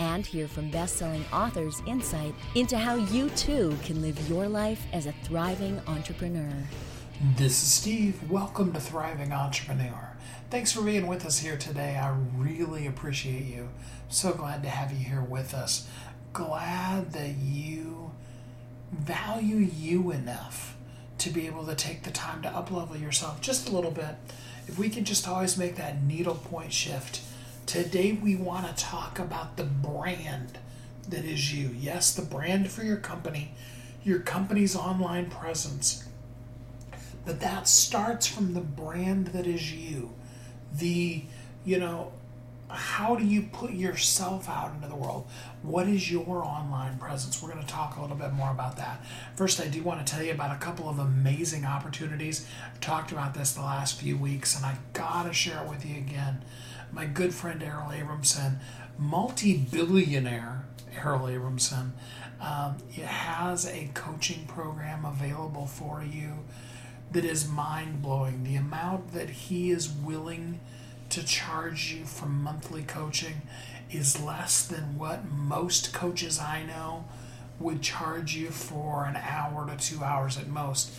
And hear from best selling authors insight into how you too can live your life as a thriving entrepreneur. This is Steve. Welcome to Thriving Entrepreneur. Thanks for being with us here today. I really appreciate you. So glad to have you here with us. Glad that you value you enough to be able to take the time to uplevel yourself just a little bit. If we can just always make that needle point shift. Today we want to talk about the brand that is you. Yes, the brand for your company, your company's online presence. But that starts from the brand that is you. The, you know, how do you put yourself out into the world? What is your online presence? We're going to talk a little bit more about that. First, I do want to tell you about a couple of amazing opportunities. I've talked about this the last few weeks, and I got to share it with you again. My good friend Errol Abramson, multi billionaire Errol Abramson, um, has a coaching program available for you that is mind blowing. The amount that he is willing to charge you for monthly coaching is less than what most coaches I know would charge you for an hour to two hours at most.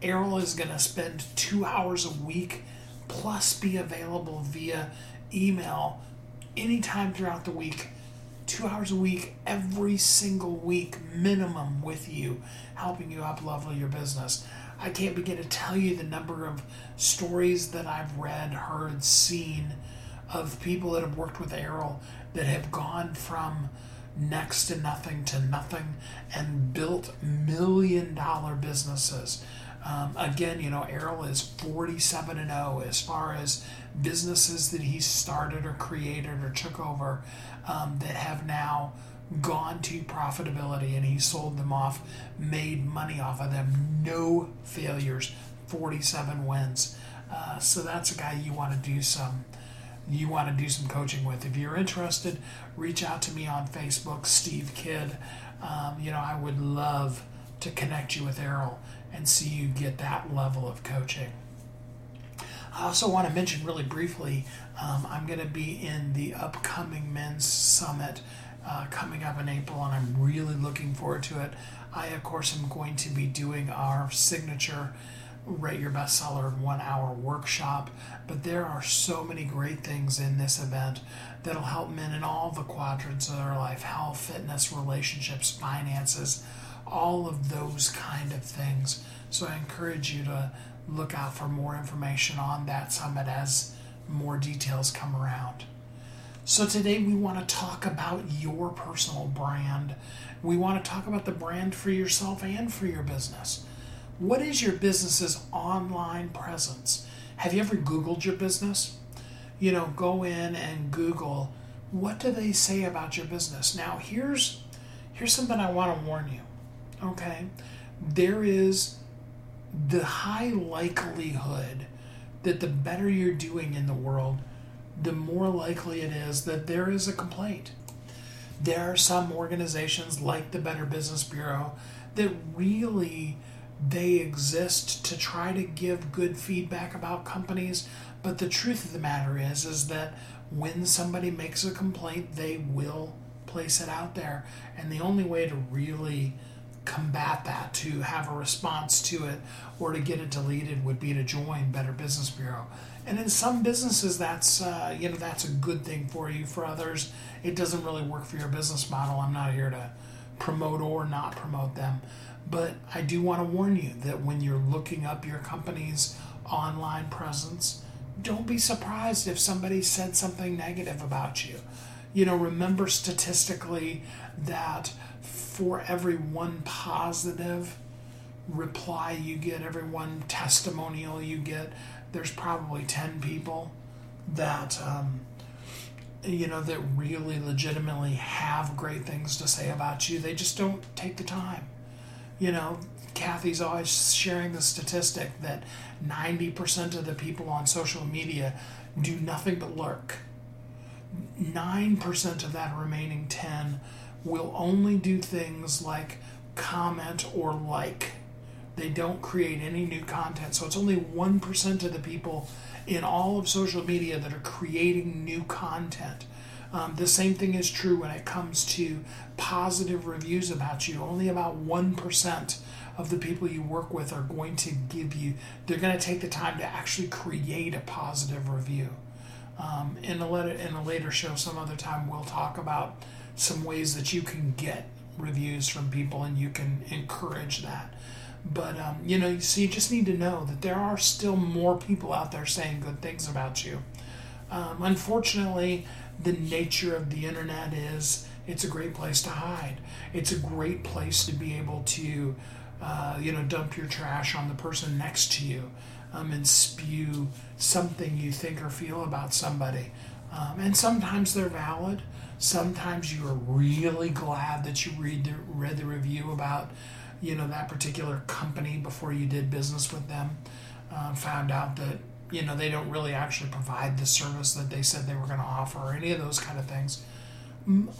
Errol is going to spend two hours a week plus be available via email anytime throughout the week. Two hours a week, every single week, minimum with you, helping you up level your business. I can't begin to tell you the number of stories that I've read, heard, seen of people that have worked with Errol that have gone from next to nothing to nothing and built million dollar businesses. Um, again, you know, Errol is 47 and 0 as far as businesses that he started or created or took over um, that have now gone to profitability and he sold them off, made money off of them, no failures, 47 wins. Uh, so that's a guy you want to do some you want to do some coaching with. If you're interested, reach out to me on Facebook, Steve Kidd. Um, you know, I would love to connect you with Errol and see you get that level of coaching. I also want to mention really briefly um, I'm going to be in the upcoming Men's Summit uh, coming up in April, and I'm really looking forward to it. I, of course, am going to be doing our signature Rate Your Bestseller one hour workshop, but there are so many great things in this event that'll help men in all the quadrants of their life health, fitness, relationships, finances, all of those kind of things. So I encourage you to look out for more information on that summit as more details come around. So today we want to talk about your personal brand. We want to talk about the brand for yourself and for your business. What is your business's online presence? Have you ever Googled your business? You know, go in and Google what do they say about your business. Now here's here's something I want to warn you. Okay? There is the high likelihood that the better you're doing in the world, the more likely it is that there is a complaint. There are some organizations like the Better Business Bureau that really they exist to try to give good feedback about companies, but the truth of the matter is is that when somebody makes a complaint, they will place it out there. And the only way to really combat that, to have a response to it, or to get it deleted would be to join Better Business Bureau. And in some businesses, that's uh, you know that's a good thing for you. For others, it doesn't really work for your business model. I'm not here to promote or not promote them, but I do want to warn you that when you're looking up your company's online presence, don't be surprised if somebody said something negative about you. You know, remember statistically that for every one positive reply you get, every one testimonial you get, there's probably 10 people that um, you know, that really legitimately have great things to say about you. They just don't take the time. You know, Kathy's always sharing the statistic that 90% of the people on social media do nothing but lurk. 9% of that remaining 10 will only do things like comment or like. They don't create any new content. So it's only 1% of the people in all of social media that are creating new content. Um, the same thing is true when it comes to positive reviews about you. Only about 1% of the people you work with are going to give you, they're going to take the time to actually create a positive review. Um, in, a in a later show, some other time, we'll talk about some ways that you can get reviews from people and you can encourage that. But um, you know, so you just need to know that there are still more people out there saying good things about you. Um, unfortunately, the nature of the internet is it's a great place to hide. It's a great place to be able to, uh, you know, dump your trash on the person next to you um, and spew something you think or feel about somebody. Um, and sometimes they're valid. Sometimes you are really glad that you read the, read the review about you know that particular company before you did business with them uh, found out that you know they don't really actually provide the service that they said they were going to offer or any of those kind of things.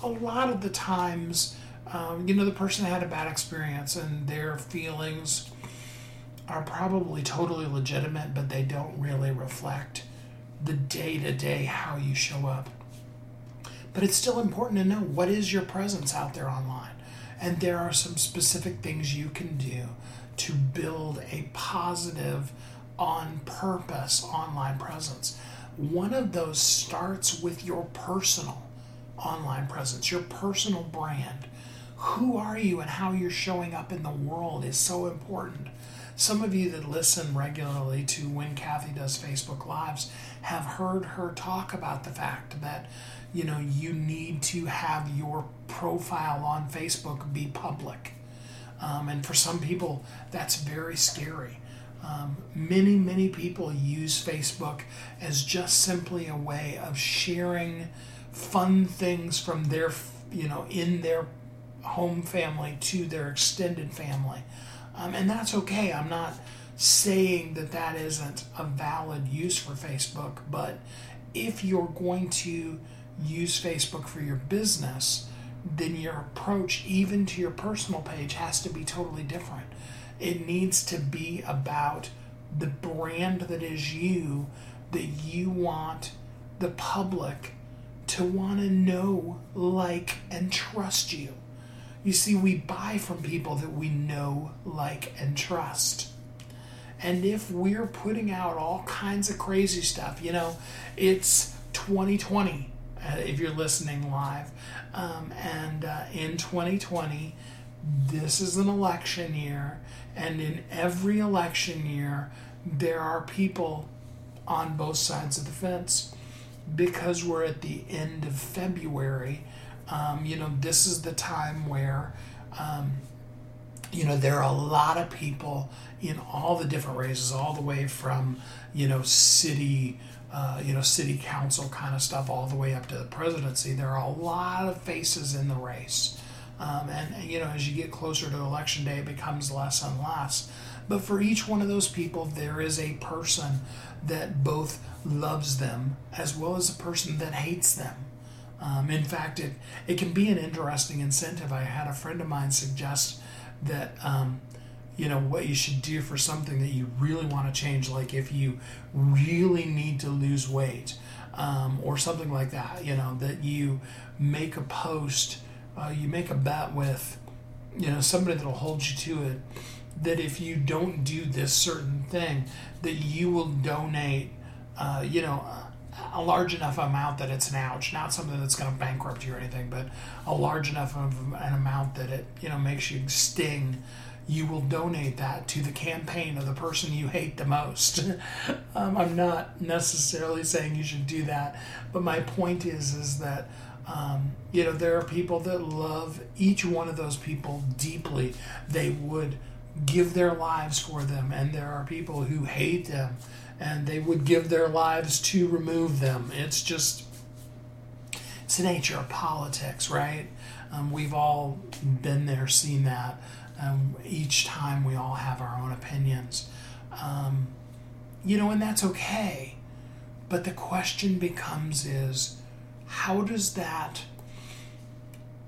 A lot of the times um, you know the person had a bad experience and their feelings are probably totally legitimate but they don't really reflect the day-to-day how you show up but it's still important to know what is your presence out there online and there are some specific things you can do to build a positive, on purpose online presence. One of those starts with your personal online presence, your personal brand. Who are you and how you're showing up in the world is so important. Some of you that listen regularly to when Kathy does Facebook Lives have heard her talk about the fact that you know, you need to have your profile on Facebook be public. Um, and for some people, that's very scary. Um, many, many people use Facebook as just simply a way of sharing fun things from their, you know, in their home family to their extended family. Um, and that's okay. I'm not saying that that isn't a valid use for Facebook, but if you're going to use Facebook for your business, then your approach, even to your personal page, has to be totally different. It needs to be about the brand that is you, that you want the public to want to know, like, and trust you. You see, we buy from people that we know, like, and trust. And if we're putting out all kinds of crazy stuff, you know, it's 2020 uh, if you're listening live. Um, and uh, in 2020, this is an election year, and in every election year, there are people on both sides of the fence because we're at the end of February. Um, you know, this is the time where, um, you know, there are a lot of people in all the different races, all the way from, you know, city uh, you know, city council kind of stuff all the way up to the presidency. There are a lot of faces in the race. Um, and, you know, as you get closer to election day, it becomes less and less. But for each one of those people, there is a person that both loves them as well as a person that hates them. Um, in fact, it, it can be an interesting incentive. I had a friend of mine suggest that um, you know what you should do for something that you really want to change like if you really need to lose weight um, or something like that you know that you make a post uh, you make a bet with you know somebody that'll hold you to it that if you don't do this certain thing that you will donate uh, you know a large enough amount that it's an ouch not something that's going to bankrupt you or anything but a large enough of an amount that it you know makes you sting you will donate that to the campaign of the person you hate the most. um, I'm not necessarily saying you should do that, but my point is is that um, you know there are people that love each one of those people deeply. They would give their lives for them, and there are people who hate them, and they would give their lives to remove them. It's just It's the nature of politics, right? Um, we've all been there, seen that. Um, each time we all have our own opinions. Um, you know, and that's okay. But the question becomes is how does that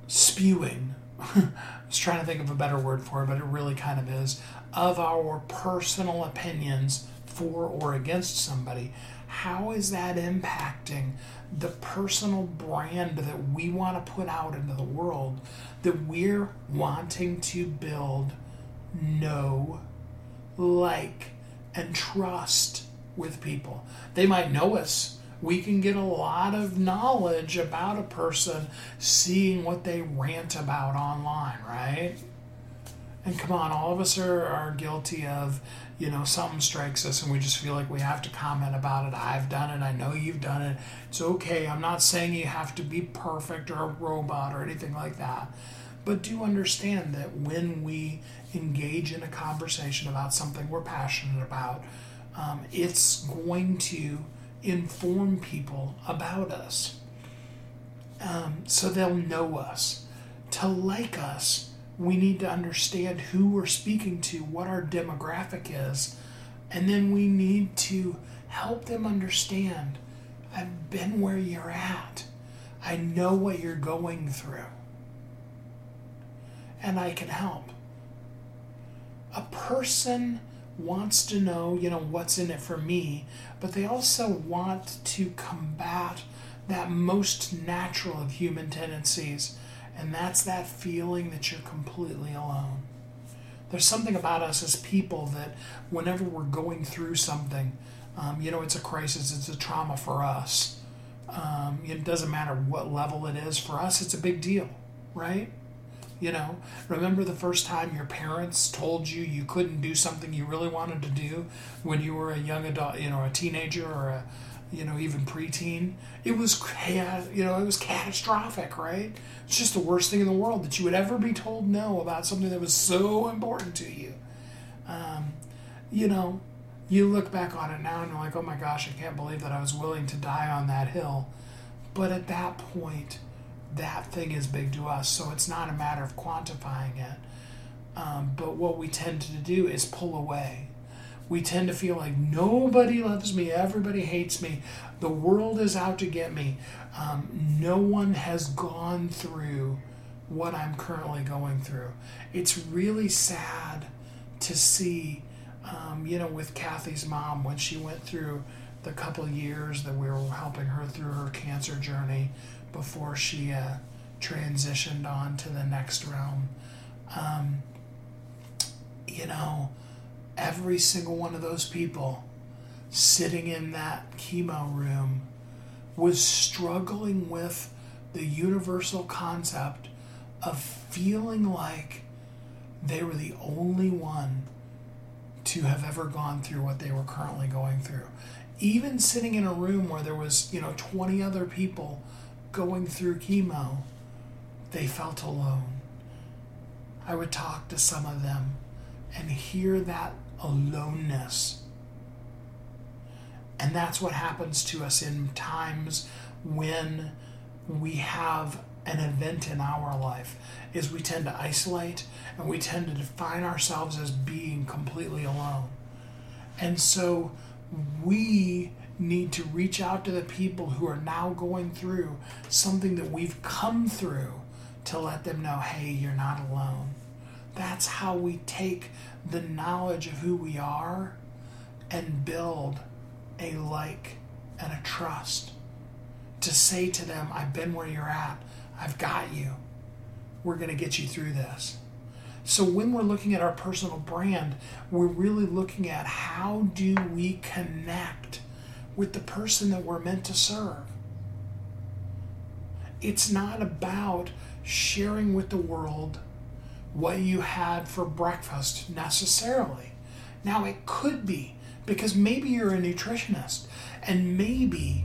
spewing, I was trying to think of a better word for it, but it really kind of is, of our personal opinions for or against somebody, how is that impacting the personal brand that we want to put out into the world that we're wanting to build, know, like, and trust with people? They might know us. We can get a lot of knowledge about a person seeing what they rant about online, right? And come on, all of us are, are guilty of you know, something strikes us and we just feel like we have to comment about it. I've done it. I know you've done it. It's okay. I'm not saying you have to be perfect or a robot or anything like that. But do understand that when we engage in a conversation about something we're passionate about, um, it's going to inform people about us. Um, so they'll know us. To like us we need to understand who we're speaking to, what our demographic is, and then we need to help them understand I've been where you're at. I know what you're going through. And I can help. A person wants to know, you know, what's in it for me, but they also want to combat that most natural of human tendencies and that's that feeling that you're completely alone. There's something about us as people that whenever we're going through something, um, you know, it's a crisis, it's a trauma for us. Um, it doesn't matter what level it is. For us, it's a big deal, right? You know, remember the first time your parents told you you couldn't do something you really wanted to do when you were a young adult, you know, a teenager or a, you know, even preteen. It was, you know, it was catastrophic, right? It's just the worst thing in the world that you would ever be told no about something that was so important to you. Um, you know, you look back on it now and you're like, oh my gosh, I can't believe that I was willing to die on that hill. But at that point, that thing is big to us, so it's not a matter of quantifying it. Um, but what we tend to do is pull away we tend to feel like nobody loves me, everybody hates me, the world is out to get me. Um, no one has gone through what I'm currently going through. It's really sad to see, um, you know, with Kathy's mom when she went through the couple years that we were helping her through her cancer journey before she uh, transitioned on to the next realm. Um, you know, every single one of those people sitting in that chemo room was struggling with the universal concept of feeling like they were the only one to have ever gone through what they were currently going through. Even sitting in a room where there was, you know, 20 other people going through chemo, they felt alone. I would talk to some of them and hear that aloneness. And that's what happens to us in times when we have an event in our life is we tend to isolate and we tend to define ourselves as being completely alone. And so we need to reach out to the people who are now going through something that we've come through to let them know, hey, you're not alone. That's how we take the knowledge of who we are and build a like and a trust. To say to them, I've been where you're at, I've got you, we're going to get you through this. So when we're looking at our personal brand, we're really looking at how do we connect with the person that we're meant to serve. It's not about sharing with the world what you had for breakfast necessarily. Now, it could be because maybe you're a nutritionist and maybe,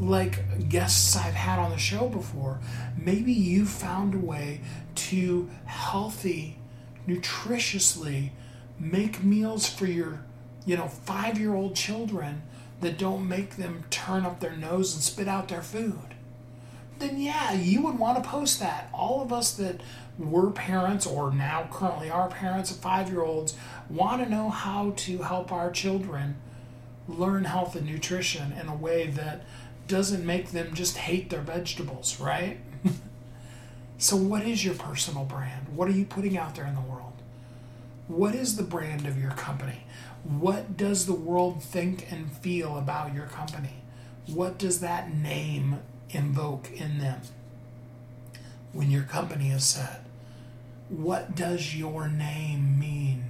like guests I've had on the show before, maybe you found a way to healthy, nutritiously make meals for your, you know, five year old children that don't make them turn up their nose and spit out their food. Then yeah, you would want to post that. All of us that were parents or now currently are parents of five year olds want to know how to help our children learn health and nutrition in a way that doesn't make them just hate their vegetables, right? so, what is your personal brand? What are you putting out there in the world? What is the brand of your company? What does the world think and feel about your company? What does that name invoke in them? When your company is set, what does your name mean?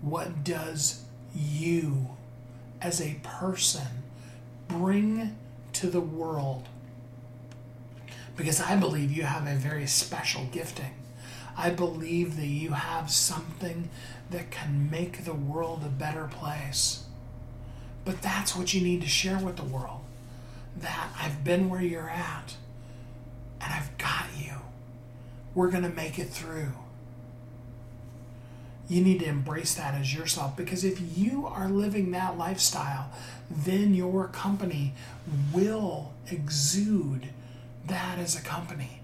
What does you as a person bring to the world? Because I believe you have a very special gifting. I believe that you have something that can make the world a better place. But that's what you need to share with the world. That I've been where you're at and I've got you. We're going to make it through. You need to embrace that as yourself because if you are living that lifestyle, then your company will exude that as a company.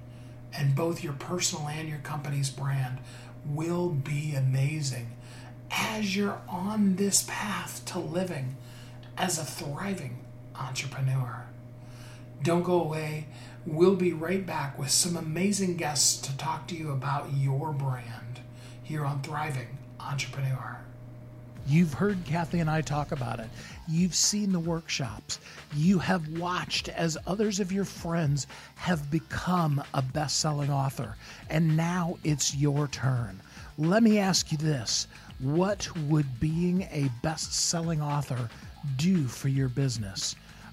And both your personal and your company's brand will be amazing as you're on this path to living as a thriving entrepreneur. Don't go away. We'll be right back with some amazing guests to talk to you about your brand here on Thriving Entrepreneur. You've heard Kathy and I talk about it. You've seen the workshops. You have watched as others of your friends have become a best selling author. And now it's your turn. Let me ask you this What would being a best selling author do for your business?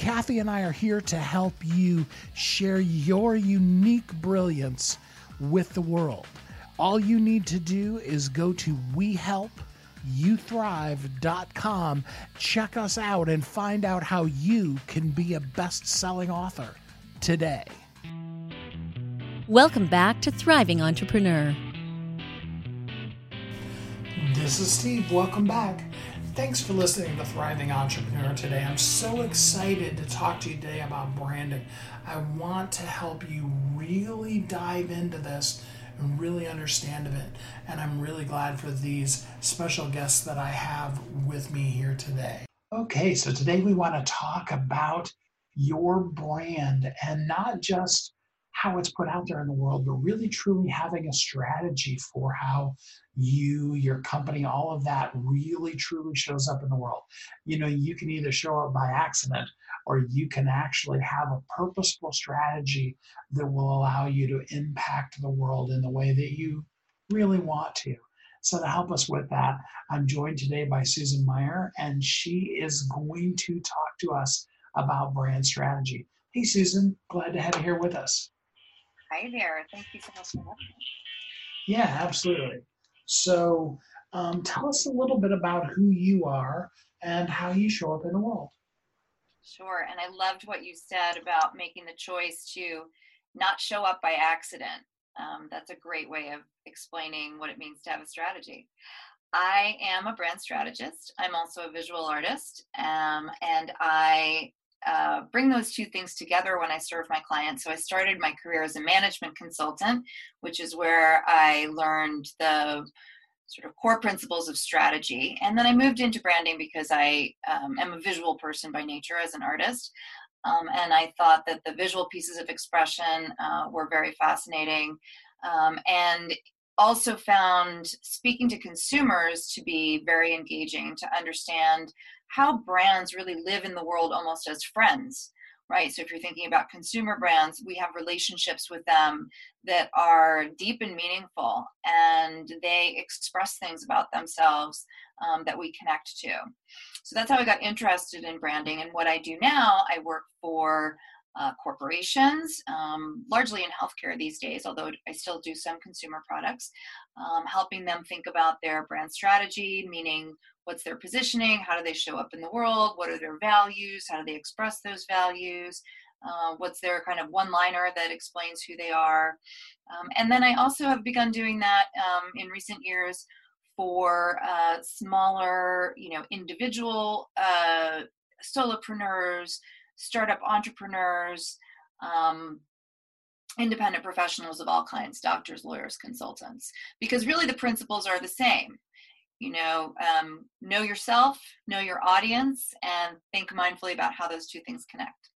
Kathy and I are here to help you share your unique brilliance with the world. All you need to do is go to WeHelpYouThrive.com, check us out, and find out how you can be a best selling author today. Welcome back to Thriving Entrepreneur. This is Steve. Welcome back. Thanks for listening to Thriving Entrepreneur today. I'm so excited to talk to you today about branding. I want to help you really dive into this and really understand of it. And I'm really glad for these special guests that I have with me here today. Okay, so today we want to talk about your brand and not just how it's put out there in the world, but really truly having a strategy for how you, your company, all of that really truly shows up in the world. You know, you can either show up by accident or you can actually have a purposeful strategy that will allow you to impact the world in the way that you really want to. So, to help us with that, I'm joined today by Susan Meier, and she is going to talk to us about brand strategy. Hey, Susan, glad to have you here with us. Hi there. Thank you so much for having me. Yeah, absolutely. So, um, tell us a little bit about who you are and how you show up in the world. Sure. And I loved what you said about making the choice to not show up by accident. Um, that's a great way of explaining what it means to have a strategy. I am a brand strategist. I'm also a visual artist, um, and I uh, bring those two things together when I serve my clients. So I started my career as a management consultant, which is where I learned the sort of core principles of strategy. And then I moved into branding because I um, am a visual person by nature as an artist. Um, and I thought that the visual pieces of expression uh, were very fascinating. Um, and also found speaking to consumers to be very engaging to understand how brands really live in the world almost as friends right? So if you're thinking about consumer brands we have relationships with them that are deep and meaningful and they express things about themselves um, that we connect to. So that's how i got interested in branding and what i do now i work for uh, corporations, um, largely in healthcare these days, although I still do some consumer products, um, helping them think about their brand strategy, meaning what's their positioning, how do they show up in the world, what are their values, how do they express those values, uh, what's their kind of one liner that explains who they are. Um, and then I also have begun doing that um, in recent years for uh, smaller, you know, individual uh, solopreneurs, startup entrepreneurs, um, independent professionals of all kinds, doctors, lawyers, consultants, because really the principles are the same. You know, um, know yourself, know your audience, and think mindfully about how those two things connect.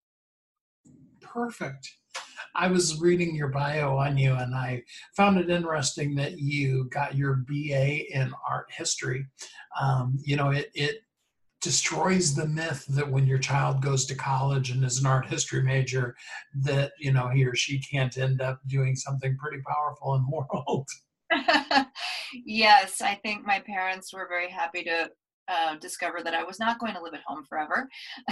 Perfect. I was reading your bio on you and I found it interesting that you got your BA in art history. Um, you know, it, it destroys the myth that when your child goes to college and is an art history major that you know he or she can't end up doing something pretty powerful in the world yes i think my parents were very happy to uh, discover that i was not going to live at home forever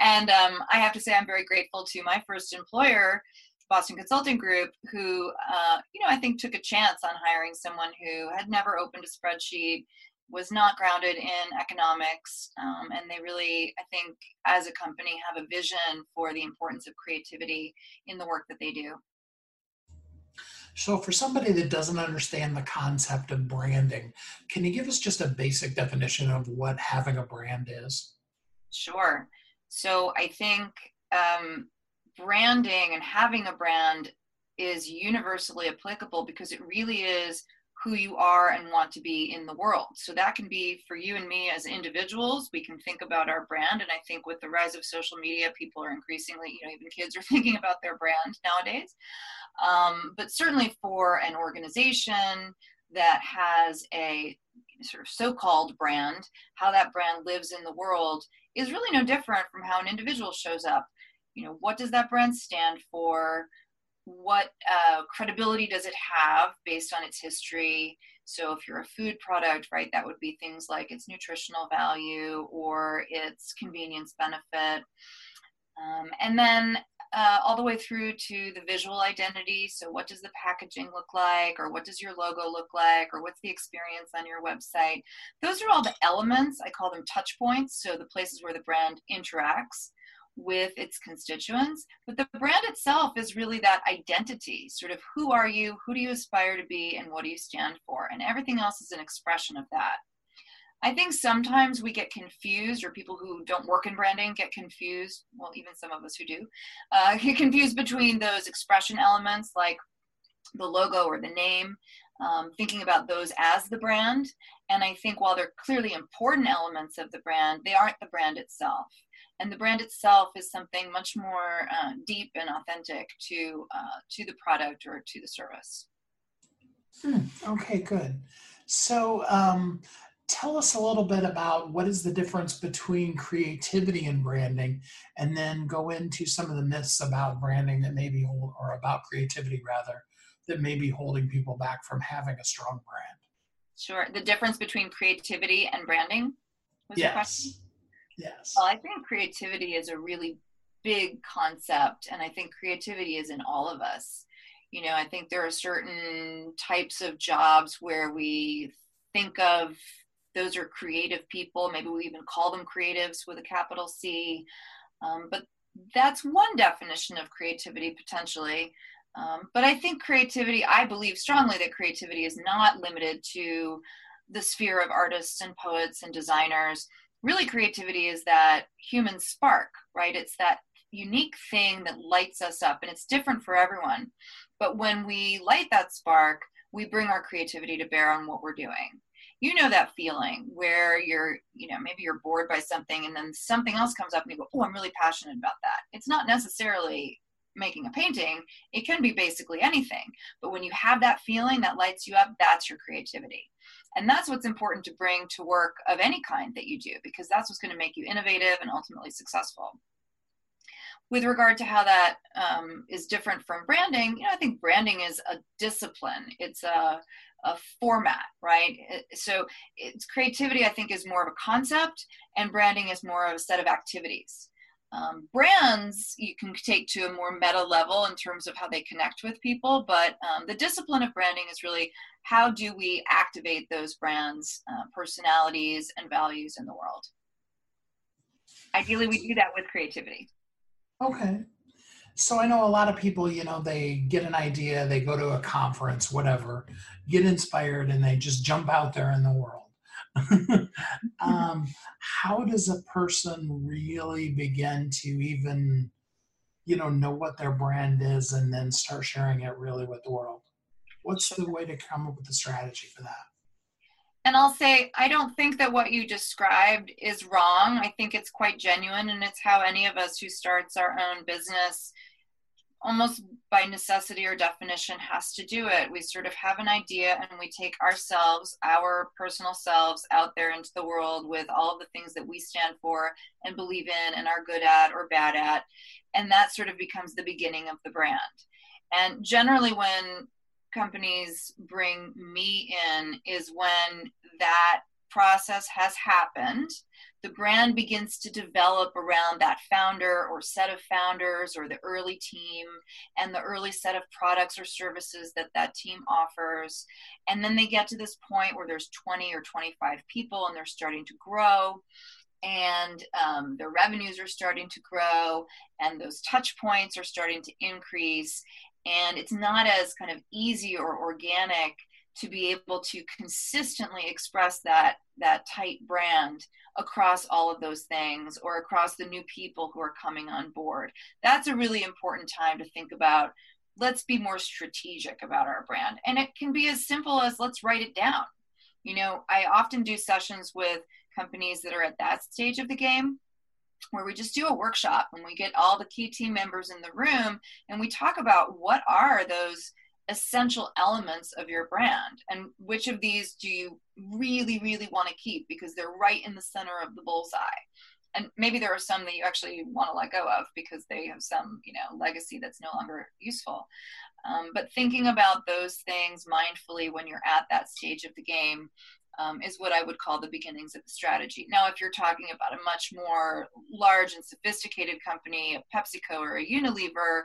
and um, i have to say i'm very grateful to my first employer Boston Consulting Group, who, uh, you know, I think took a chance on hiring someone who had never opened a spreadsheet, was not grounded in economics. Um, and they really, I think, as a company, have a vision for the importance of creativity in the work that they do. So, for somebody that doesn't understand the concept of branding, can you give us just a basic definition of what having a brand is? Sure. So, I think um, branding and having a brand is universally applicable because it really is who you are and want to be in the world. So that can be for you and me as individuals. We can think about our brand. And I think with the rise of social media, people are increasingly, you know, even kids are thinking about their brand nowadays. Um, but certainly for an organization that has a sort of so-called brand, how that brand lives in the world is really no different from how an individual shows up. You know, what does that brand stand for? What uh, credibility does it have based on its history? So, if you're a food product, right, that would be things like its nutritional value or its convenience benefit. Um, and then uh, all the way through to the visual identity. So, what does the packaging look like, or what does your logo look like, or what's the experience on your website? Those are all the elements. I call them touch points. So, the places where the brand interacts with its constituents. But the brand itself is really that identity sort of who are you, who do you aspire to be, and what do you stand for? And everything else is an expression of that. I think sometimes we get confused, or people who don't work in branding get confused. Well, even some of us who do uh, get confused between those expression elements like the logo or the name, um, thinking about those as the brand. And I think while they're clearly important elements of the brand, they aren't the brand itself and the brand itself is something much more uh, deep and authentic to uh, to the product or to the service. Hmm. Okay, good. So, um, tell us a little bit about what is the difference between creativity and branding, and then go into some of the myths about branding that may be hold, or about creativity rather that may be holding people back from having a strong brand. Sure. The difference between creativity and branding. Was yes. Yes. Well, I think creativity is a really big concept, and I think creativity is in all of us. You know, I think there are certain types of jobs where we think of those are creative people. Maybe we even call them creatives with a capital C. Um, but that's one definition of creativity potentially. Um, but I think creativity, I believe strongly that creativity is not limited to the sphere of artists and poets and designers really creativity is that human spark, right? It's that unique thing that lights us up and it's different for everyone. But when we light that spark, we bring our creativity to bear on what we're doing. You know that feeling where you're, you know, maybe you're bored by something and then something else comes up and you go, oh, I'm really passionate about that. It's not necessarily making a painting, it can be basically anything. But when you have that feeling that lights you up, that's your creativity. And that's what's important to bring to work of any kind that you do, because that's what's going to make you innovative and ultimately successful. With regard to how that um, is different from branding, you know, I think branding is a discipline. It's a, a format, right? So it's creativity, I think, is more of a concept, and branding is more of a set of activities. Um, brands you can take to a more meta level in terms of how they connect with people, but um, the discipline of branding is really how do we activate those brands' uh, personalities and values in the world. Ideally, we do that with creativity. Okay. So I know a lot of people, you know, they get an idea, they go to a conference, whatever, get inspired, and they just jump out there in the world. um, how does a person really begin to even, you know, know what their brand is and then start sharing it really with the world? What's the way to come up with a strategy for that? And I'll say, I don't think that what you described is wrong. I think it's quite genuine, and it's how any of us who starts our own business almost by necessity or definition has to do it. We sort of have an idea and we take ourselves, our personal selves, out there into the world with all of the things that we stand for and believe in and are good at or bad at. And that sort of becomes the beginning of the brand. And generally, when companies bring me in, is when that process has happened the brand begins to develop around that founder or set of founders or the early team and the early set of products or services that that team offers. And then they get to this point where there's 20 or 25 people and they're starting to grow. And um, their revenues are starting to grow and those touch points are starting to increase. And it's not as kind of easy or organic to be able to consistently express that that tight brand across all of those things or across the new people who are coming on board. That's a really important time to think about let's be more strategic about our brand. And it can be as simple as let's write it down. You know i often do sessions with companies that are at that stage of the game where we just do a workshop and we get all the key team members in the room and we talk about what are those essential elements of your brand? And which of these do you really really want to keep? Because they're right in the center of the bullseye. And maybe there are some that you actually want to let go of because they have some you know legacy that's no longer useful. Um, but thinking about those things mindfully when you're at that stage of the game um, is what I would call the beginnings of the strategy. Now, if you're talking about a much more large and sophisticated company, a PepsiCo or a Unilever,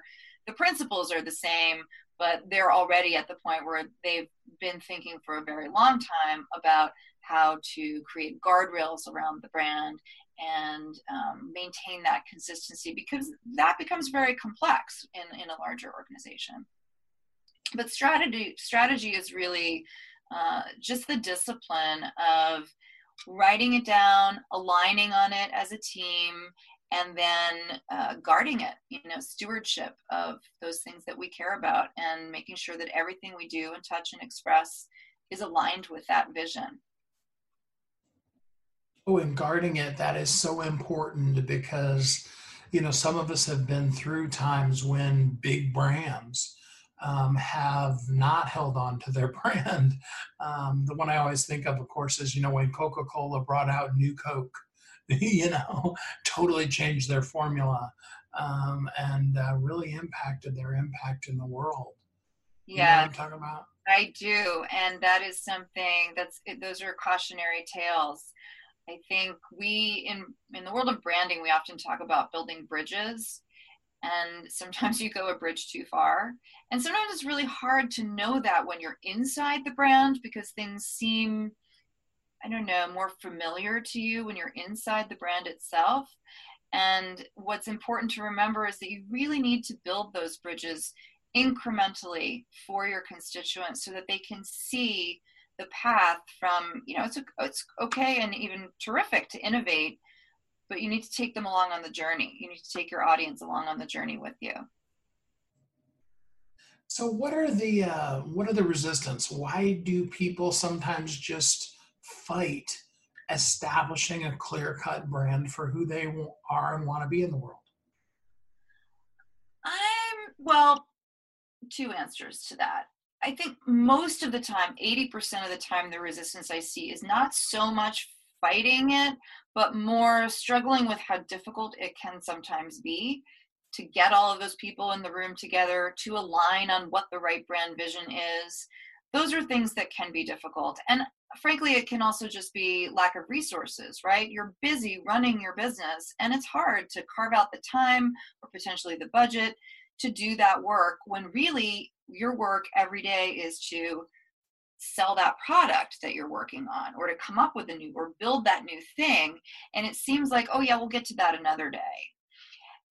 the principles are the same, but they're already at the point where they've been thinking for a very long time about how to create guardrails around the brand and um, maintain that consistency because that becomes very complex in, in a larger organization. But strategy strategy is really uh, just the discipline of writing it down aligning on it as a team and then uh, guarding it you know stewardship of those things that we care about and making sure that everything we do and touch and express is aligned with that vision. Oh and guarding it that is so important because you know some of us have been through times when big brands um, have not held on to their brand. Um, the one i always think of of course is you know when coca-cola brought out new coke you know, totally changed their formula um, and uh, really impacted their impact in the world. Yeah, you know I'm talking about. I do, and that is something that's those are cautionary tales. I think we in in the world of branding, we often talk about building bridges, and sometimes you go a bridge too far, and sometimes it's really hard to know that when you're inside the brand because things seem I don't know, more familiar to you when you're inside the brand itself. And what's important to remember is that you really need to build those bridges incrementally for your constituents so that they can see the path from, you know, it's, it's okay and even terrific to innovate, but you need to take them along on the journey. You need to take your audience along on the journey with you. So what are the uh, what are the resistance? Why do people sometimes just fight establishing a clear cut brand for who they are and want to be in the world? I'm, well, two answers to that. I think most of the time, 80% of the time, the resistance I see is not so much fighting it, but more struggling with how difficult it can sometimes be to get all of those people in the room together, to align on what the right brand vision is, those are things that can be difficult. And frankly, it can also just be lack of resources, right? You're busy running your business, and it's hard to carve out the time or potentially the budget to do that work when really your work every day is to sell that product that you're working on or to come up with a new or build that new thing and it seems like oh yeah we'll get to that another day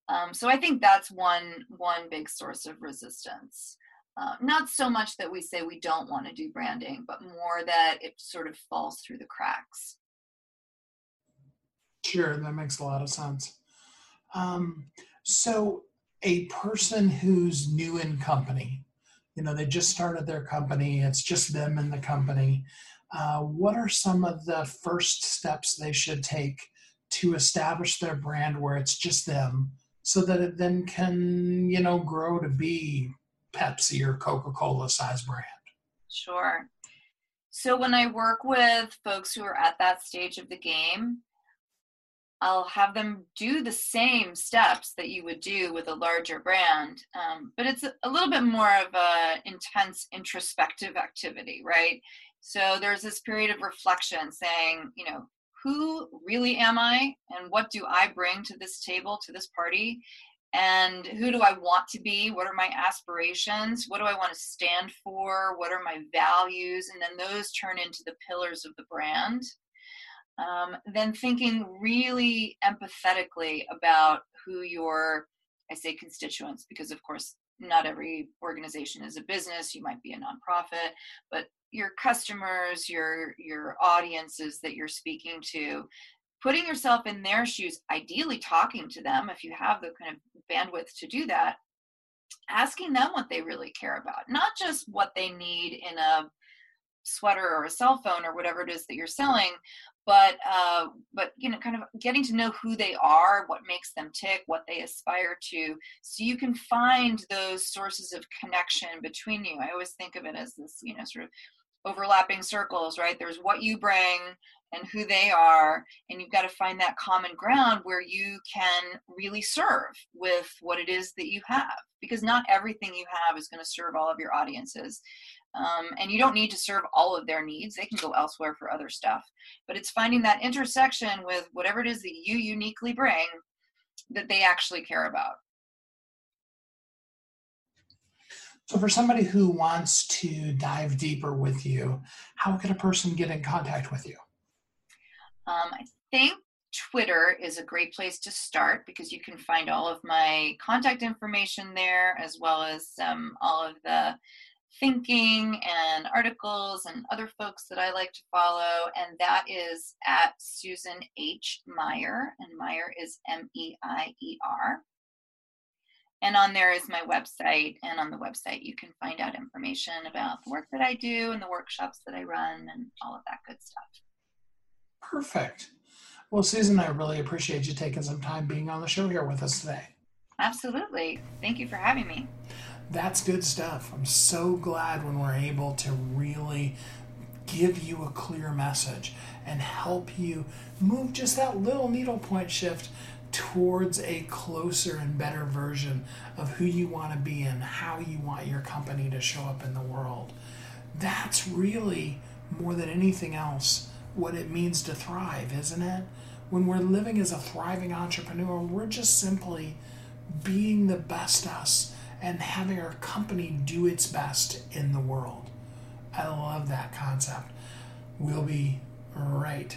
um, so i think that's one one big source of resistance uh, not so much that we say we don't want to do branding, but more that it sort of falls through the cracks. Sure, that makes a lot of sense. Um, so, a person who's new in company, you know, they just started their company, it's just them in the company. Uh, what are some of the first steps they should take to establish their brand where it's just them so that it then can, you know, grow to be Pepsi or Coca Cola size brand? Sure. So when I work with folks who are at that stage of the game, I'll have them do the same steps that you would do with a larger brand, um, but it's a, a little bit more of an intense introspective activity, right? So there's this period of reflection saying, you know, who really am I and what do I bring to this table, to this party? And who do I want to be? What are my aspirations? What do I want to stand for? What are my values? And then those turn into the pillars of the brand. Um, then thinking really empathetically about who your, I say constituents, because of course, not every organization is a business. You might be a nonprofit, but your customers, your your audiences that you're speaking to, putting yourself in their shoes, ideally talking to them if you have the kind of bandwidth to do that, asking them what they really care about, not just what they need in a sweater or a cell phone or whatever it is that you're selling, but uh, but you know, kind of getting to know who they are, what makes them tick, what they aspire to, so you can find those sources of connection between you. I always think of it as this, you know, sort of overlapping circles, right? There's what you bring and who they are, and you've got to find that common ground where you can really serve with what it is that you have. Because not everything you have is going to serve all of your audiences. Um, and you don't need to serve all of their needs, they can go elsewhere for other stuff. But it's finding that intersection with whatever it is that you uniquely bring that they actually care about. So, for somebody who wants to dive deeper with you, how could a person get in contact with you? Um, I think Twitter is a great place to start because you can find all of my contact information there, as well as um, all of the thinking and articles and other folks that I like to follow. And that is at Susan H. Meier, and Meier is M E I E R. And on there is my website. And on the website, you can find out information about the work that I do and the workshops that I run and all of that good stuff. Perfect. Well, Susan, I really appreciate you taking some time being on the show here with us today. Absolutely. Thank you for having me. That's good stuff. I'm so glad when we're able to really give you a clear message and help you move just that little needle point shift towards a closer and better version of who you want to be and how you want your company to show up in the world. That's really more than anything else what it means to thrive, isn't it? When we're living as a thriving entrepreneur, we're just simply being the best us and having our company do its best in the world. I love that concept. We'll be right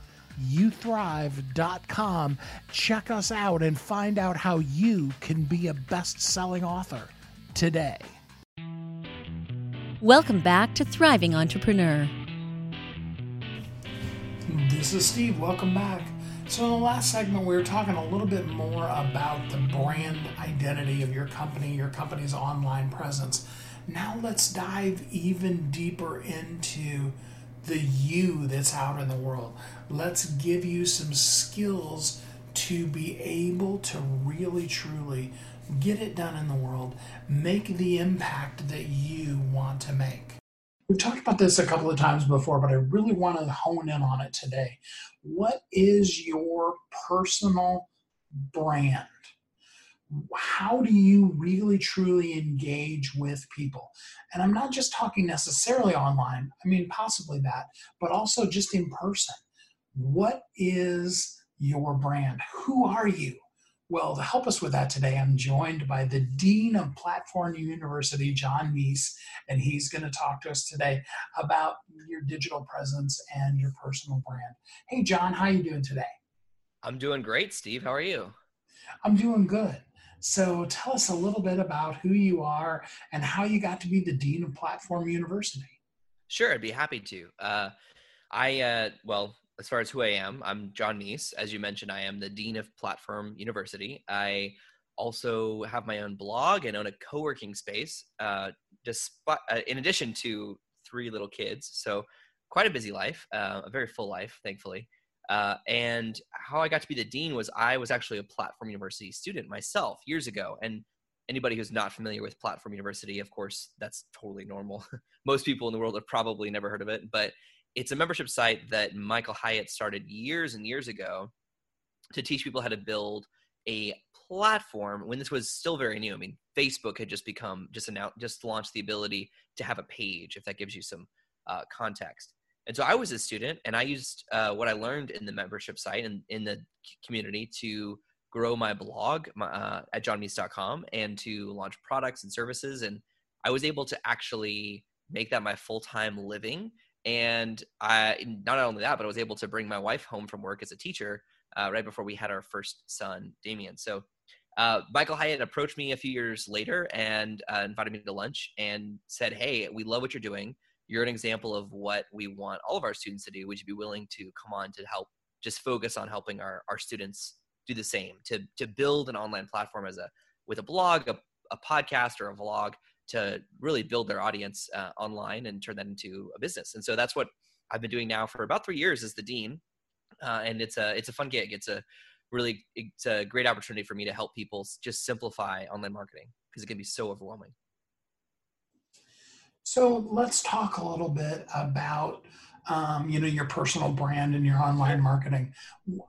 youthrive.com. Check us out and find out how you can be a best selling author today. Welcome back to Thriving Entrepreneur. This is Steve. Welcome back. So, in the last segment, we were talking a little bit more about the brand identity of your company, your company's online presence. Now, let's dive even deeper into the you that's out in the world. Let's give you some skills to be able to really, truly get it done in the world, make the impact that you want to make. We've talked about this a couple of times before, but I really want to hone in on it today. What is your personal brand? How do you really truly engage with people? And I'm not just talking necessarily online, I mean, possibly that, but also just in person. What is your brand? Who are you? Well, to help us with that today, I'm joined by the Dean of Platform University, John Meese, and he's going to talk to us today about your digital presence and your personal brand. Hey, John, how are you doing today? I'm doing great, Steve. How are you? I'm doing good. So tell us a little bit about who you are and how you got to be the Dean of Platform University. Sure, I'd be happy to. Uh, I, uh, well, as far as who I am, I'm John Meese. As you mentioned, I am the Dean of Platform University. I also have my own blog and own a co-working space, uh, despite, uh, in addition to three little kids. So quite a busy life, uh, a very full life, thankfully. Uh, and how I got to be the dean was I was actually a Platform University student myself years ago. And anybody who's not familiar with Platform University, of course, that's totally normal. Most people in the world have probably never heard of it, but it's a membership site that Michael Hyatt started years and years ago to teach people how to build a platform when this was still very new. I mean, Facebook had just become just announced, just launched the ability to have a page, if that gives you some uh, context. And so I was a student, and I used uh, what I learned in the membership site and in the community to grow my blog uh, at johnmeese.com and to launch products and services. And I was able to actually make that my full time living and I not only that, but I was able to bring my wife home from work as a teacher uh, right before we had our first son, Damien. So uh, Michael Hyatt approached me a few years later and uh, invited me to lunch and said, "Hey, we love what you're doing. You're an example of what we want all of our students to do. Would you be willing to come on to help? Just focus on helping our our students do the same to to build an online platform as a with a blog, a, a podcast, or a vlog." to really build their audience uh, online and turn that into a business. And so that's what I've been doing now for about three years as the dean. Uh, and it's a it's a fun gig. It's a really it's a great opportunity for me to help people just simplify online marketing because it can be so overwhelming. So let's talk a little bit about um, you know your personal brand and your online marketing.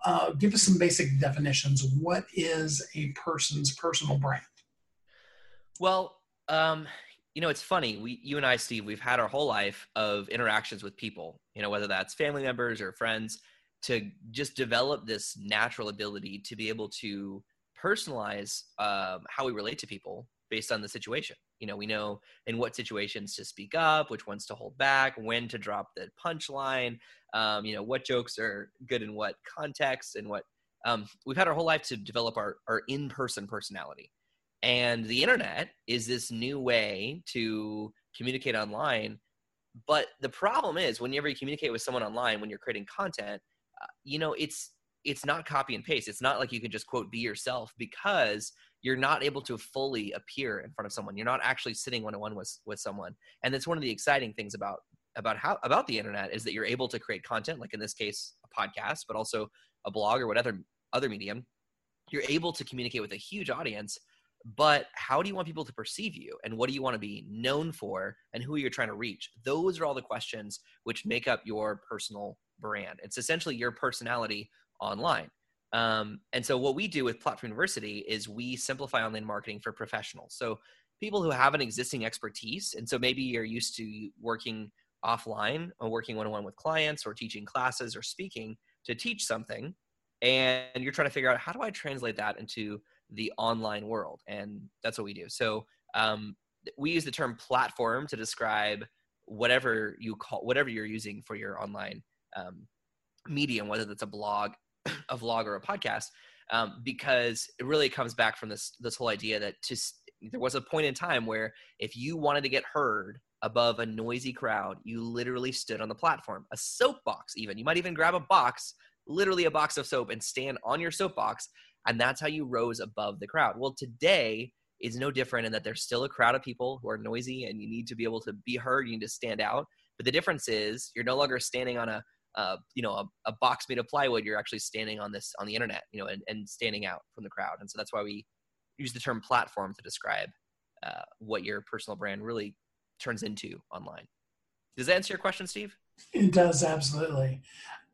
Uh, give us some basic definitions. What is a person's personal brand? Well, um, you know, it's funny. We, you and I, Steve, we've had our whole life of interactions with people. You know, whether that's family members or friends, to just develop this natural ability to be able to personalize um, how we relate to people based on the situation. You know, we know in what situations to speak up, which ones to hold back, when to drop the punchline. Um, you know, what jokes are good in what context, and what um, we've had our whole life to develop our our in person personality. And the internet is this new way to communicate online. But the problem is, whenever you communicate with someone online, when you're creating content, uh, you know, it's it's not copy and paste. It's not like you can just quote be yourself because you're not able to fully appear in front of someone. You're not actually sitting one on one with with someone. And that's one of the exciting things about about how about the internet is that you're able to create content, like in this case, a podcast, but also a blog or whatever other medium. You're able to communicate with a huge audience but how do you want people to perceive you and what do you want to be known for and who you're trying to reach those are all the questions which make up your personal brand it's essentially your personality online. Um, and so what we do with platform university is we simplify online marketing for professionals. So people who have an existing expertise and so maybe you're used to working offline or working one-on-one with clients or teaching classes or speaking to teach something and you're trying to figure out how do i translate that into the online world? And that's what we do. So um, we use the term platform to describe whatever you call whatever you're using for your online um, medium, whether that's a blog, a vlog, or a podcast, um, because it really comes back from this this whole idea that just there was a point in time where if you wanted to get heard above a noisy crowd, you literally stood on the platform, a soapbox, even. You might even grab a box, literally a box of soap, and stand on your soapbox. And that's how you rose above the crowd. Well, today is no different in that there's still a crowd of people who are noisy and you need to be able to be heard. You need to stand out. But the difference is you're no longer standing on a, uh, you know, a, a, box made of plywood. You're actually standing on this on the internet, you know, and, and standing out from the crowd. And so that's why we use the term platform to describe uh, what your personal brand really turns into online. Does that answer your question, Steve? It does, absolutely.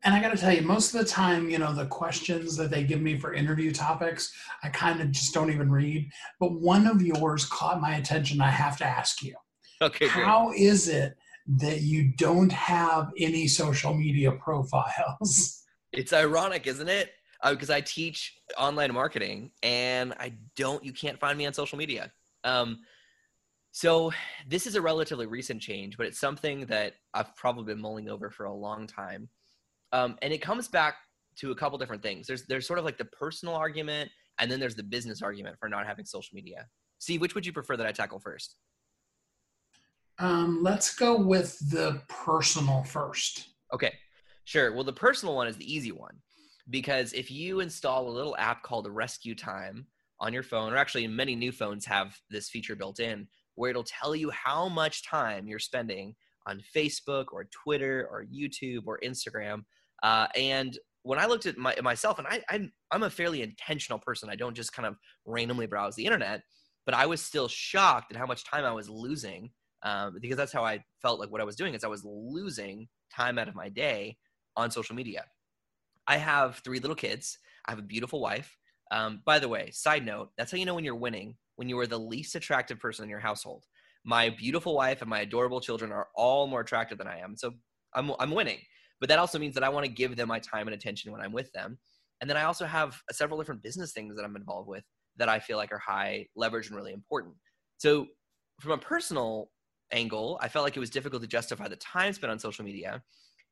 And I got to tell you, most of the time, you know, the questions that they give me for interview topics, I kind of just don't even read. But one of yours caught my attention. I have to ask you. Okay. Great. How is it that you don't have any social media profiles? It's ironic, isn't it? Because uh, I teach online marketing, and I don't. You can't find me on social media. Um, so this is a relatively recent change, but it's something that I've probably been mulling over for a long time. Um, and it comes back to a couple different things. There's there's sort of like the personal argument, and then there's the business argument for not having social media. See, which would you prefer that I tackle first? Um, let's go with the personal first. Okay, sure. Well, the personal one is the easy one because if you install a little app called Rescue Time on your phone, or actually many new phones have this feature built in, where it'll tell you how much time you're spending on Facebook or Twitter or YouTube or Instagram. Uh, and when I looked at my, myself, and I, I'm, I'm a fairly intentional person, I don't just kind of randomly browse the internet, but I was still shocked at how much time I was losing um, because that's how I felt like what I was doing is I was losing time out of my day on social media. I have three little kids. I have a beautiful wife. Um, by the way, side note, that's how you know when you're winning when you are the least attractive person in your household. My beautiful wife and my adorable children are all more attractive than I am. So I'm, I'm winning. But that also means that I want to give them my time and attention when I'm with them. And then I also have several different business things that I'm involved with that I feel like are high leverage and really important. So from a personal angle, I felt like it was difficult to justify the time spent on social media.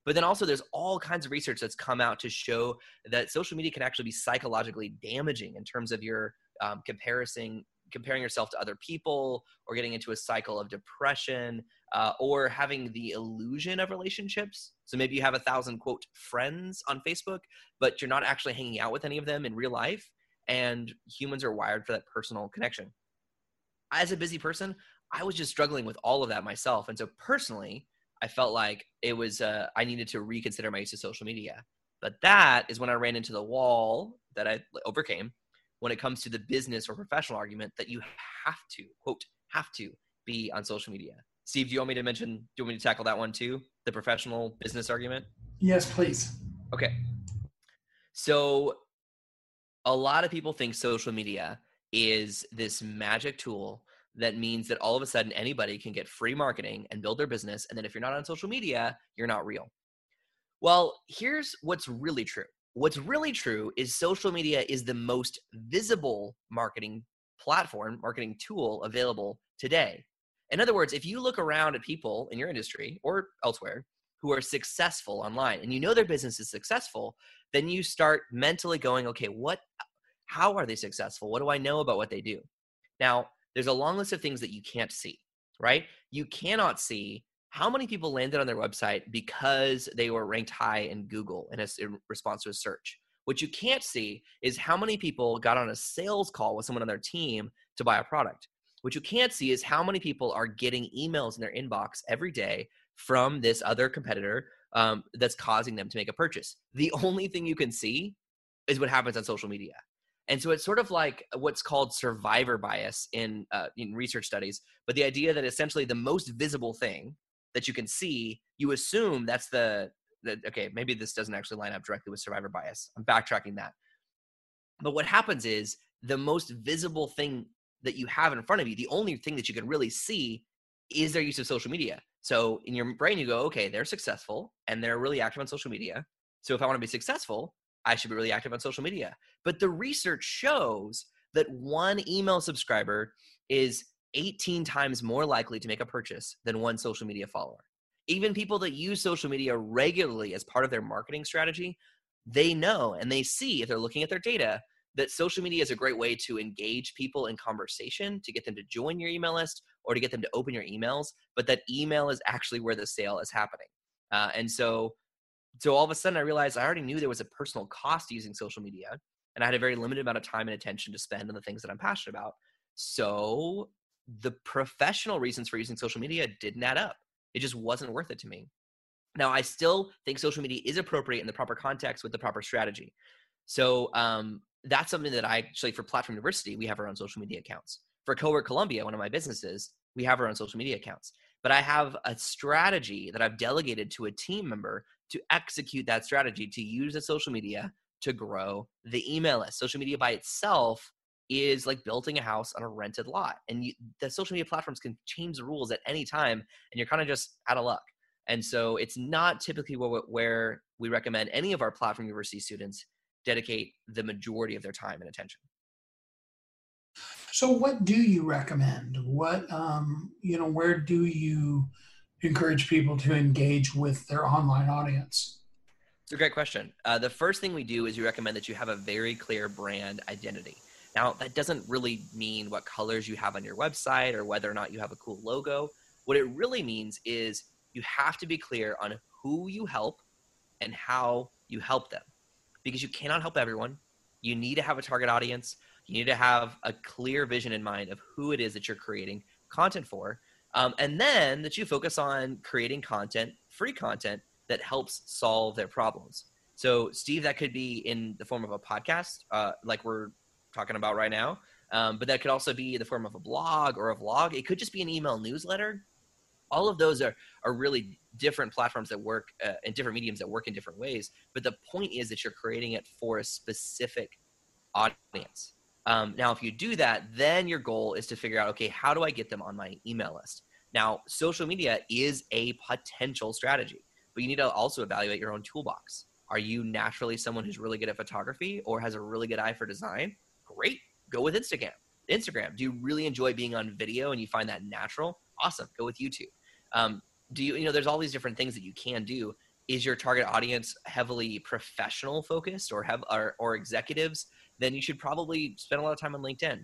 But then also, there's all kinds of research that's come out to show that social media can actually be psychologically damaging in terms of your um, comparison comparing yourself to other people or getting into a cycle of depression uh, or having the illusion of relationships. So maybe you have a thousand quote friends on facebook but you're not actually hanging out with any of them in real life and humans are wired for that personal connection. As a busy person i was just struggling with all of that myself and so personally i felt like it was uh, i needed to reconsider my use of social media. But that is when i ran into the wall that i overcame when it comes to the business or professional argument that you have to quote have to be on social media. Steve do you want me to mention do you want me to tackle that one too? The professional business argument? Yes please. Okay. So a lot of people think social media is this magic tool that means that all of a sudden anybody can get free marketing and build their business and then if you're not on social media you're not real well here's what's really true What's really true is social media is the most visible marketing platform, marketing tool available today. In other words, if you look around at people in your industry or elsewhere who are successful online and you know their business is successful, then you start mentally going, okay, what how are they successful? What do I know about what they do? Now, there's a long list of things that you can't see, right? You cannot see how many people landed on their website because they were ranked high in Google in, a, in response to a search? What you can't see is how many people got on a sales call with someone on their team to buy a product. What you can't see is how many people are getting emails in their inbox every day from this other competitor um, that's causing them to make a purchase. The only thing you can see is what happens on social media. And so it's sort of like what's called survivor bias in uh, in research studies, but the idea that essentially the most visible thing that you can see, you assume that's the, the okay, maybe this doesn't actually line up directly with survivor bias. I'm backtracking that. But what happens is the most visible thing that you have in front of you, the only thing that you can really see is their use of social media. So in your brain, you go, okay, they're successful and they're really active on social media. So if I want to be successful, I should be really active on social media. But the research shows that one email subscriber is 18 times more likely to make a purchase than one social media follower. even people that use social media regularly as part of their marketing strategy, they know and they see if they're looking at their data that social media is a great way to engage people in conversation, to get them to join your email list or to get them to open your emails, but that email is actually where the sale is happening. Uh, and so, so all of a sudden I realized I already knew there was a personal cost using social media and I had a very limited amount of time and attention to spend on the things that I'm passionate about. So the professional reasons for using social media didn't add up. It just wasn't worth it to me. Now, I still think social media is appropriate in the proper context with the proper strategy. So um, that's something that I actually, for Platform University, we have our own social media accounts. For Cowork Columbia, one of my businesses, we have our own social media accounts. But I have a strategy that I've delegated to a team member to execute that strategy to use the social media to grow the email list. Social media by itself is like building a house on a rented lot. And you, the social media platforms can change the rules at any time, and you're kind of just out of luck. And so it's not typically where, where we recommend any of our platform university students dedicate the majority of their time and attention. So, what do you recommend? What, um, you know, where do you encourage people to engage with their online audience? It's a great question. Uh, the first thing we do is we recommend that you have a very clear brand identity. Now, that doesn't really mean what colors you have on your website or whether or not you have a cool logo. What it really means is you have to be clear on who you help and how you help them because you cannot help everyone. You need to have a target audience. You need to have a clear vision in mind of who it is that you're creating content for. Um, and then that you focus on creating content, free content that helps solve their problems. So, Steve, that could be in the form of a podcast, uh, like we're talking about right now. Um, but that could also be the form of a blog or a vlog. It could just be an email newsletter. All of those are, are really different platforms that work uh, in different mediums that work in different ways. But the point is that you're creating it for a specific audience. Um, now, if you do that, then your goal is to figure out okay, how do I get them on my email list? Now, social media is a potential strategy, but you need to also evaluate your own toolbox. Are you naturally someone who's really good at photography or has a really good eye for design? Great. Go with Instagram. Instagram. Do you really enjoy being on video and you find that natural? Awesome. Go with YouTube. Um, do you, you know, there's all these different things that you can do. Is your target audience heavily professional focused or have or, or executives? Then you should probably spend a lot of time on LinkedIn.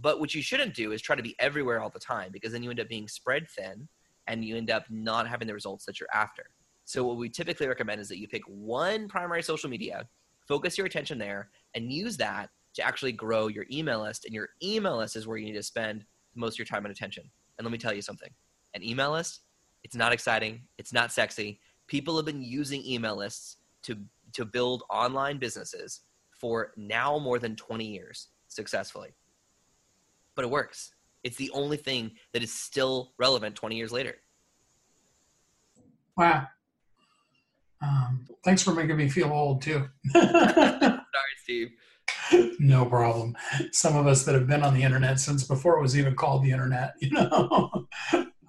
But what you shouldn't do is try to be everywhere all the time because then you end up being spread thin and you end up not having the results that you're after. So what we typically recommend is that you pick one primary social media, focus your attention there, and use that to actually grow your email list. And your email list is where you need to spend most of your time and attention. And let me tell you something an email list, it's not exciting, it's not sexy. People have been using email lists to, to build online businesses for now more than 20 years successfully. But it works. It's the only thing that is still relevant 20 years later. Wow. Um, thanks for making me feel old too. Sorry, Steve. no problem. Some of us that have been on the internet since before it was even called the internet, you know.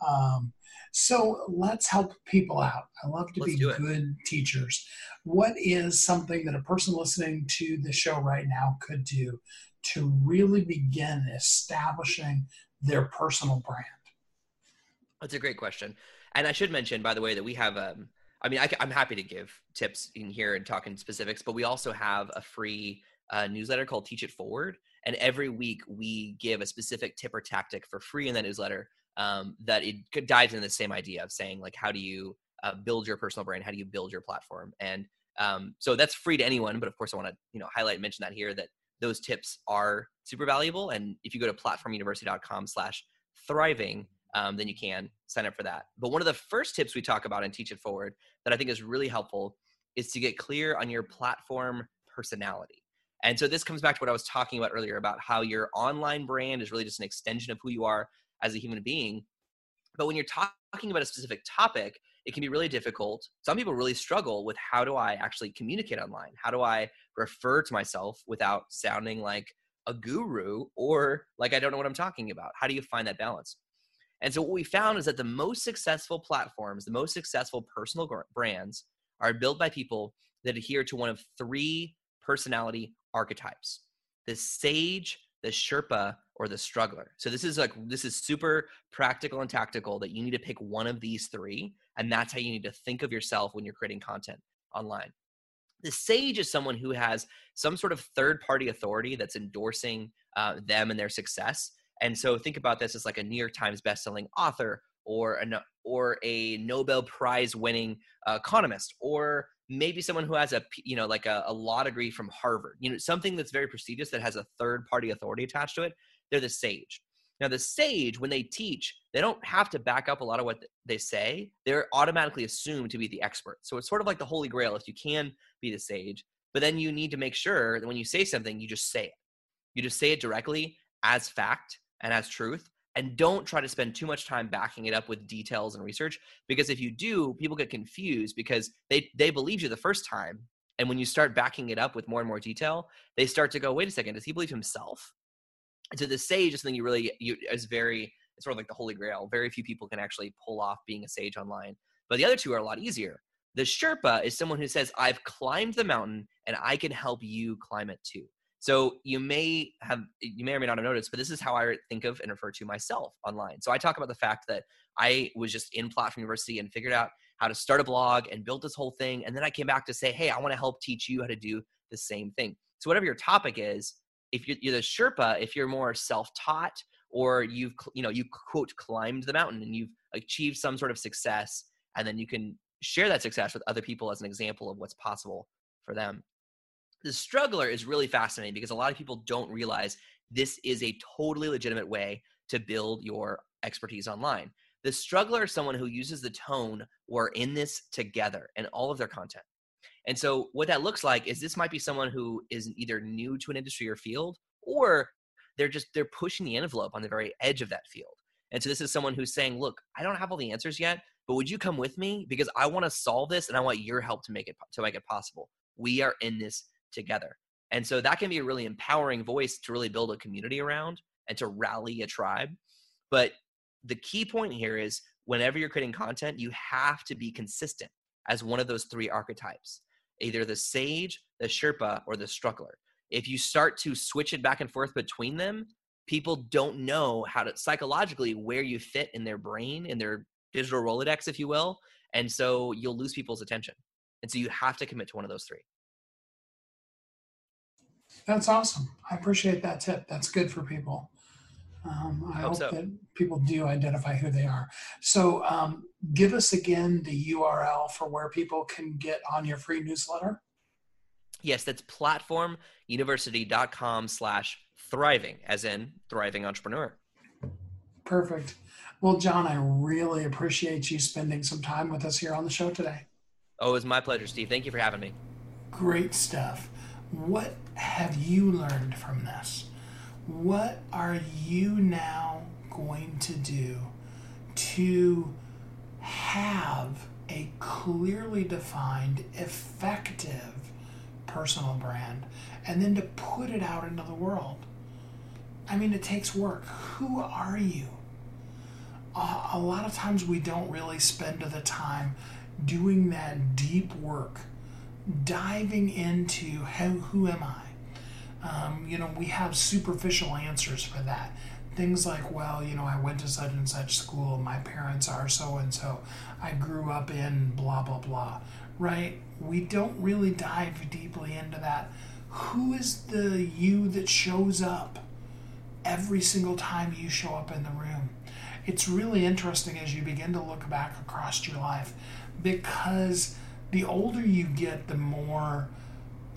um, so let's help people out. I love to let's be good teachers. What is something that a person listening to the show right now could do to really begin establishing their personal brand? That's a great question. And I should mention, by the way, that we have um, I mean, I, am happy to give tips in here and talk in specifics, but we also have a free uh, newsletter called Teach It Forward. And every week we give a specific tip or tactic for free in that newsletter um, that it dives into the same idea of saying, like, how do you uh, build your personal brand? How do you build your platform? And um, so that's free to anyone. But of course, I want to, you know, highlight and mention that here that those tips are super valuable. And if you go to platformuniversity.com slash thriving, um, then you can sign up for that. But one of the first tips we talk about and Teach It Forward that I think is really helpful is to get clear on your platform personality. And so this comes back to what I was talking about earlier about how your online brand is really just an extension of who you are as a human being. But when you're talking about a specific topic, it can be really difficult. Some people really struggle with how do I actually communicate online? How do I refer to myself without sounding like a guru or like I don't know what I'm talking about? How do you find that balance? And so what we found is that the most successful platforms, the most successful personal brands are built by people that adhere to one of three personality archetypes the sage, the Sherpa, or the struggler. So this is like this is super practical and tactical that you need to pick one of these three and that's how you need to think of yourself when you're creating content online. The sage is someone who has some sort of third party authority that's endorsing uh, them and their success. And so think about this as like a New York Times bestselling author or a, or a Nobel Prize winning uh, economist or maybe someone who has a you know like a, a law degree from Harvard, you know something that's very prestigious that has a third party authority attached to it. They're the sage. Now, the sage, when they teach, they don't have to back up a lot of what they say. They're automatically assumed to be the expert. So it's sort of like the holy grail if you can be the sage. But then you need to make sure that when you say something, you just say it. You just say it directly as fact and as truth. And don't try to spend too much time backing it up with details and research. Because if you do, people get confused because they, they believed you the first time. And when you start backing it up with more and more detail, they start to go, wait a second, does he believe himself? And so the sage is something you really you is very it's sort of like the holy grail. Very few people can actually pull off being a sage online. But the other two are a lot easier. The Sherpa is someone who says, I've climbed the mountain and I can help you climb it too. So you may have you may or may not have noticed, but this is how I think of and refer to myself online. So I talk about the fact that I was just in Platform University and figured out how to start a blog and built this whole thing. And then I came back to say, hey, I want to help teach you how to do the same thing. So whatever your topic is, if you're, you're the Sherpa, if you're more self-taught or you've you know you quote climbed the mountain and you've achieved some sort of success, and then you can share that success with other people as an example of what's possible for them. The struggler is really fascinating because a lot of people don't realize this is a totally legitimate way to build your expertise online. The struggler is someone who uses the tone, we're in this together in all of their content. And so what that looks like is this might be someone who is either new to an industry or field or they're just they're pushing the envelope on the very edge of that field. And so this is someone who's saying, "Look, I don't have all the answers yet, but would you come with me because I want to solve this and I want your help to make it to make it possible. We are in this together." And so that can be a really empowering voice to really build a community around and to rally a tribe. But the key point here is whenever you're creating content, you have to be consistent as one of those three archetypes either the sage, the Sherpa, or the struggler. If you start to switch it back and forth between them, people don't know how to psychologically where you fit in their brain, in their digital Rolodex, if you will. And so you'll lose people's attention. And so you have to commit to one of those three. That's awesome. I appreciate that tip. That's good for people. Um, I hope, hope so. that people do identify who they are. So, um, give us again the URL for where people can get on your free newsletter. Yes, that's platformuniversity.com slash thriving, as in thriving entrepreneur. Perfect. Well, John, I really appreciate you spending some time with us here on the show today. Oh, it was my pleasure, Steve. Thank you for having me. Great stuff. What have you learned from this? What are you now going to do to have a clearly defined, effective personal brand and then to put it out into the world? I mean, it takes work. Who are you? A lot of times we don't really spend the time doing that deep work, diving into who, who am I? Um, you know, we have superficial answers for that. Things like, well, you know, I went to such and such school, my parents are so and so, I grew up in blah, blah, blah, right? We don't really dive deeply into that. Who is the you that shows up every single time you show up in the room? It's really interesting as you begin to look back across your life because the older you get, the more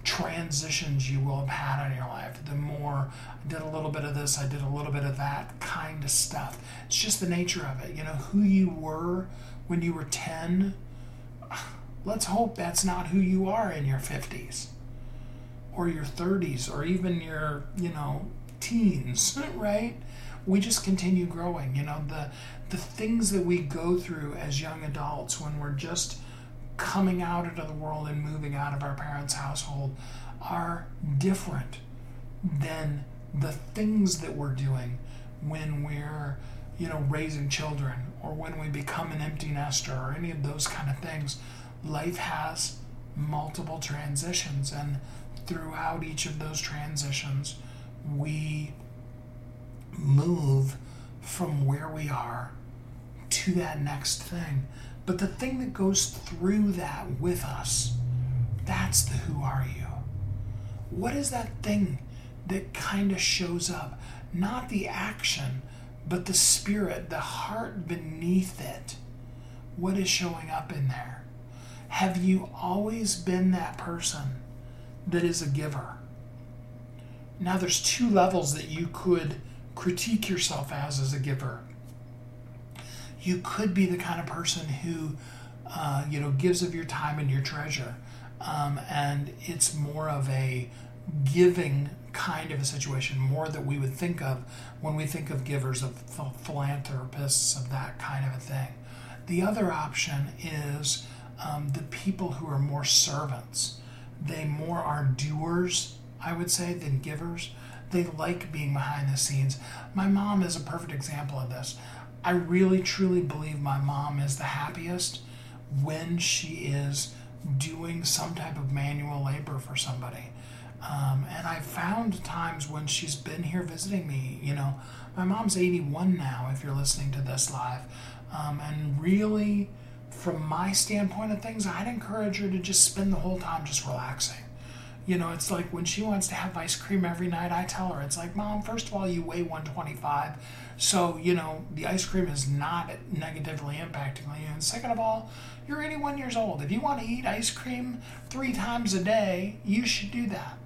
transitions you will have had in your life. The more I did a little bit of this, I did a little bit of that kind of stuff. It's just the nature of it. You know, who you were when you were 10, let's hope that's not who you are in your 50s or your 30s or even your, you know, teens, right? We just continue growing. You know, the the things that we go through as young adults when we're just coming out into the world and moving out of our parents' household are different than the things that we're doing when we're you know raising children or when we become an empty nester or any of those kind of things life has multiple transitions and throughout each of those transitions we move from where we are to that next thing. But the thing that goes through that with us, that's the who are you. What is that thing that kind of shows up? Not the action, but the spirit, the heart beneath it. What is showing up in there? Have you always been that person that is a giver? Now, there's two levels that you could critique yourself as as a giver. You could be the kind of person who, uh, you know, gives of your time and your treasure, um, and it's more of a giving kind of a situation, more that we would think of when we think of givers, of philanthropists, of that kind of a thing. The other option is um, the people who are more servants. They more are doers, I would say, than givers. They like being behind the scenes. My mom is a perfect example of this. I really truly believe my mom is the happiest when she is doing some type of manual labor for somebody. Um, and I've found times when she's been here visiting me, you know, my mom's 81 now, if you're listening to this live. Um, and really, from my standpoint of things, I'd encourage her to just spend the whole time just relaxing. You know, it's like when she wants to have ice cream every night, I tell her, it's like, Mom, first of all, you weigh 125. So, you know, the ice cream is not negatively impacting you. And second of all, you're 81 years old. If you want to eat ice cream three times a day, you should do that.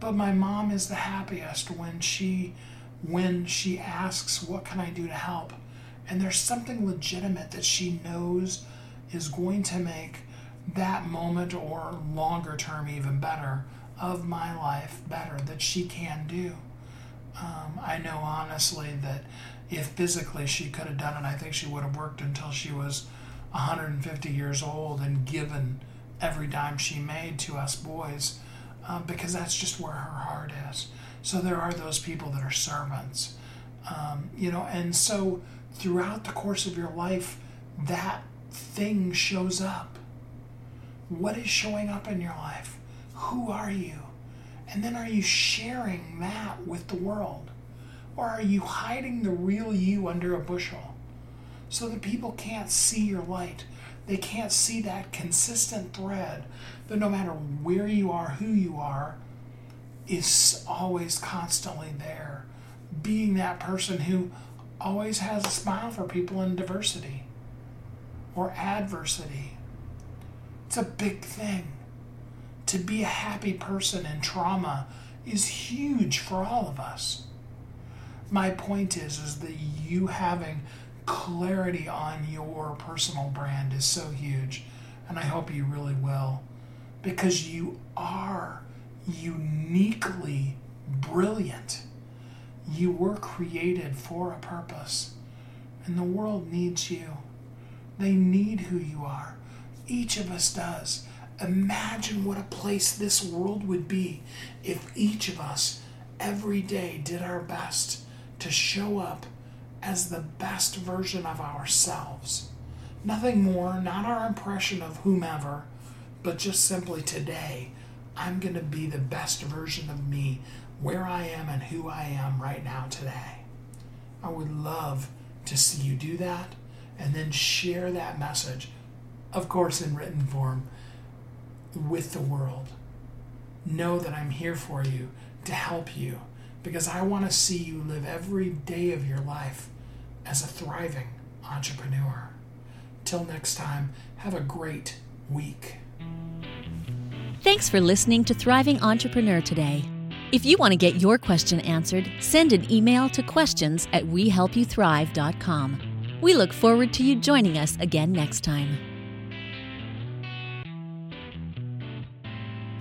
But my mom is the happiest when she when she asks, "What can I do to help?" And there's something legitimate that she knows is going to make that moment or longer term even better of my life better that she can do. Um, I know honestly that if physically she could have done it, I think she would have worked until she was 150 years old and given every dime she made to us boys um, because that's just where her heart is. So there are those people that are servants, um, you know, and so throughout the course of your life, that thing shows up. What is showing up in your life? Who are you? And then are you sharing that with the world? Or are you hiding the real you under a bushel so that people can't see your light? They can't see that consistent thread that no matter where you are, who you are, is always constantly there. Being that person who always has a smile for people in diversity or adversity. It's a big thing. To be a happy person in trauma is huge for all of us. My point is is that you having clarity on your personal brand is so huge and I hope you really will because you are uniquely brilliant. You were created for a purpose, and the world needs you. They need who you are. Each of us does. Imagine what a place this world would be if each of us every day did our best to show up as the best version of ourselves. Nothing more, not our impression of whomever, but just simply today, I'm going to be the best version of me where I am and who I am right now today. I would love to see you do that and then share that message, of course, in written form, with the world. Know that I'm here for you to help you because I want to see you live every day of your life as a thriving entrepreneur. Till next time, have a great week. Thanks for listening to Thriving Entrepreneur today. If you want to get your question answered, send an email to questions at wehelpyouthrive.com. We look forward to you joining us again next time.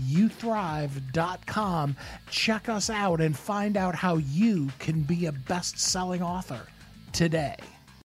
WeHelpYouThrive.com, check us out, and find out how you can be a best selling author today.